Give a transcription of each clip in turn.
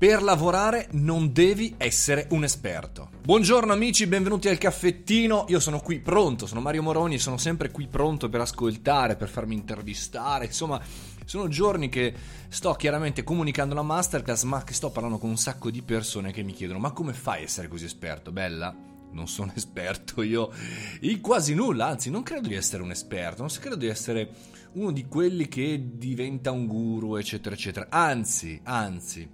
Per lavorare non devi essere un esperto. Buongiorno amici, benvenuti al caffettino. Io sono qui pronto, sono Mario Moroni, sono sempre qui pronto per ascoltare, per farmi intervistare. Insomma, sono giorni che sto chiaramente comunicando la masterclass, ma che sto parlando con un sacco di persone che mi chiedono: "Ma come fai a essere così esperto, bella?" non sono esperto io in quasi nulla, anzi non credo di essere un esperto, non credo di essere uno di quelli che diventa un guru, eccetera, eccetera. Anzi, anzi,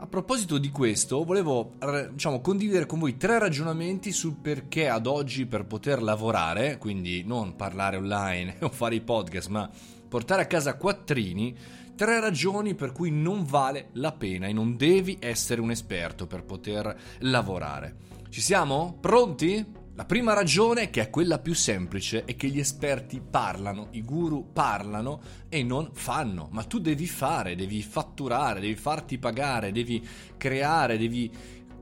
a proposito di questo, volevo diciamo, condividere con voi tre ragionamenti sul perché ad oggi per poter lavorare, quindi non parlare online o fare i podcast, ma portare a casa quattrini, tre ragioni per cui non vale la pena e non devi essere un esperto per poter lavorare. Ci siamo? Pronti? La prima ragione, che è quella più semplice, è che gli esperti parlano, i guru parlano e non fanno, ma tu devi fare, devi fatturare, devi farti pagare, devi creare, devi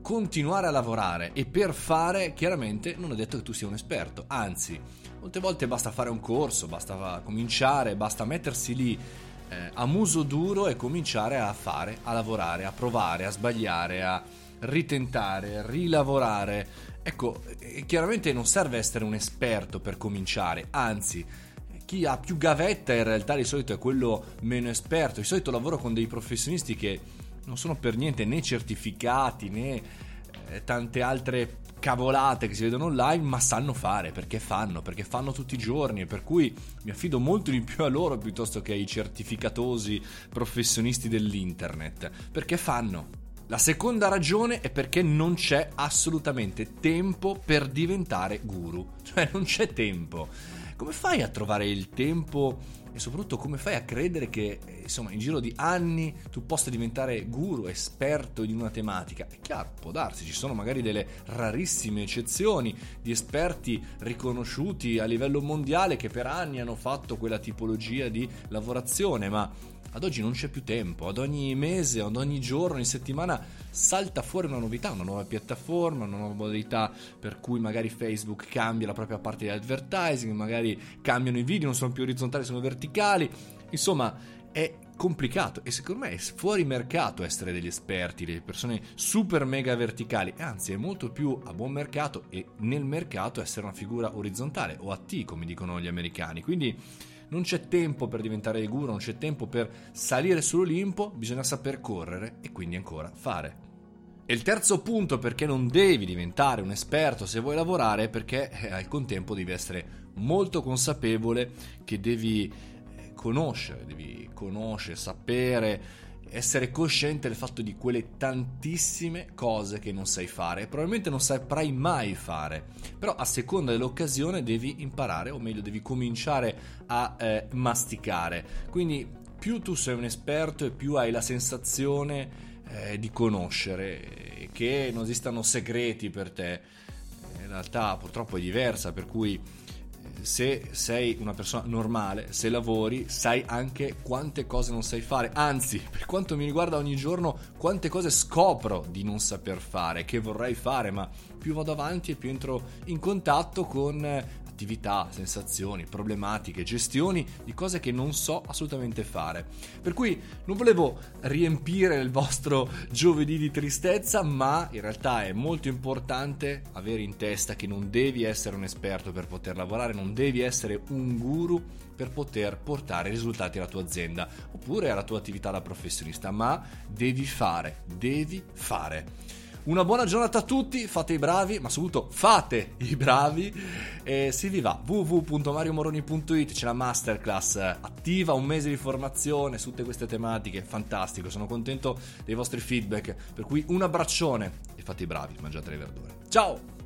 continuare a lavorare. E per fare chiaramente non è detto che tu sia un esperto, anzi, molte volte basta fare un corso, basta cominciare, basta mettersi lì eh, a muso duro e cominciare a fare, a lavorare, a provare, a sbagliare, a ritentare, rilavorare Ecco, chiaramente non serve essere un esperto per cominciare, anzi, chi ha più gavetta in realtà di solito è quello meno esperto. Di solito lavoro con dei professionisti che non sono per niente né certificati né eh, tante altre cavolate che si vedono online, ma sanno fare perché fanno, perché fanno tutti i giorni, per cui mi affido molto di più a loro piuttosto che ai certificatosi professionisti dell'internet, perché fanno. La seconda ragione è perché non c'è assolutamente tempo per diventare guru, cioè non c'è tempo. Come fai a trovare il tempo e soprattutto come fai a credere che insomma in giro di anni tu possa diventare guru, esperto di una tematica? È chiaro, può darsi, ci sono magari delle rarissime eccezioni di esperti riconosciuti a livello mondiale che per anni hanno fatto quella tipologia di lavorazione, ma ad oggi non c'è più tempo, ad ogni mese, ad ogni giorno, ogni settimana salta fuori una novità, una nuova piattaforma, una nuova modalità per cui magari Facebook cambia la propria parte di advertising, magari cambiano i video, non sono più orizzontali, sono verticali. Insomma, è complicato e secondo me è fuori mercato essere degli esperti, delle persone super mega verticali, anzi è molto più a buon mercato e nel mercato essere una figura orizzontale o a T come dicono gli americani. Quindi non c'è tempo per diventare guru, non c'è tempo per salire sull'Olimpo, bisogna saper correre e quindi ancora fare. E il terzo punto perché non devi diventare un esperto se vuoi lavorare è perché eh, al contempo devi essere molto consapevole che devi conoscere, devi conoscere, sapere essere cosciente del fatto di quelle tantissime cose che non sai fare e probabilmente non saprai mai fare, però a seconda dell'occasione devi imparare o meglio devi cominciare a eh, masticare. Quindi più tu sei un esperto e più hai la sensazione eh, di conoscere, che non esistano segreti per te. In realtà purtroppo è diversa, per cui se sei una persona normale, se lavori, sai anche quante cose non sai fare. Anzi, per quanto mi riguarda ogni giorno, quante cose scopro di non saper fare, che vorrei fare, ma più vado avanti e più entro in contatto con attività, sensazioni, problematiche, gestioni di cose che non so assolutamente fare. Per cui non volevo riempire il vostro giovedì di tristezza, ma in realtà è molto importante avere in testa che non devi essere un esperto per poter lavorare, non devi essere un guru per poter portare risultati alla tua azienda oppure alla tua attività da professionista, ma devi fare, devi fare. Una buona giornata a tutti, fate i bravi, ma soprattutto fate i bravi e si vi va. www.mariomoroni.it c'è la masterclass attiva, un mese di formazione su tutte queste tematiche, fantastico, sono contento dei vostri feedback, per cui un abbraccione e fate i bravi, mangiate le verdure. Ciao!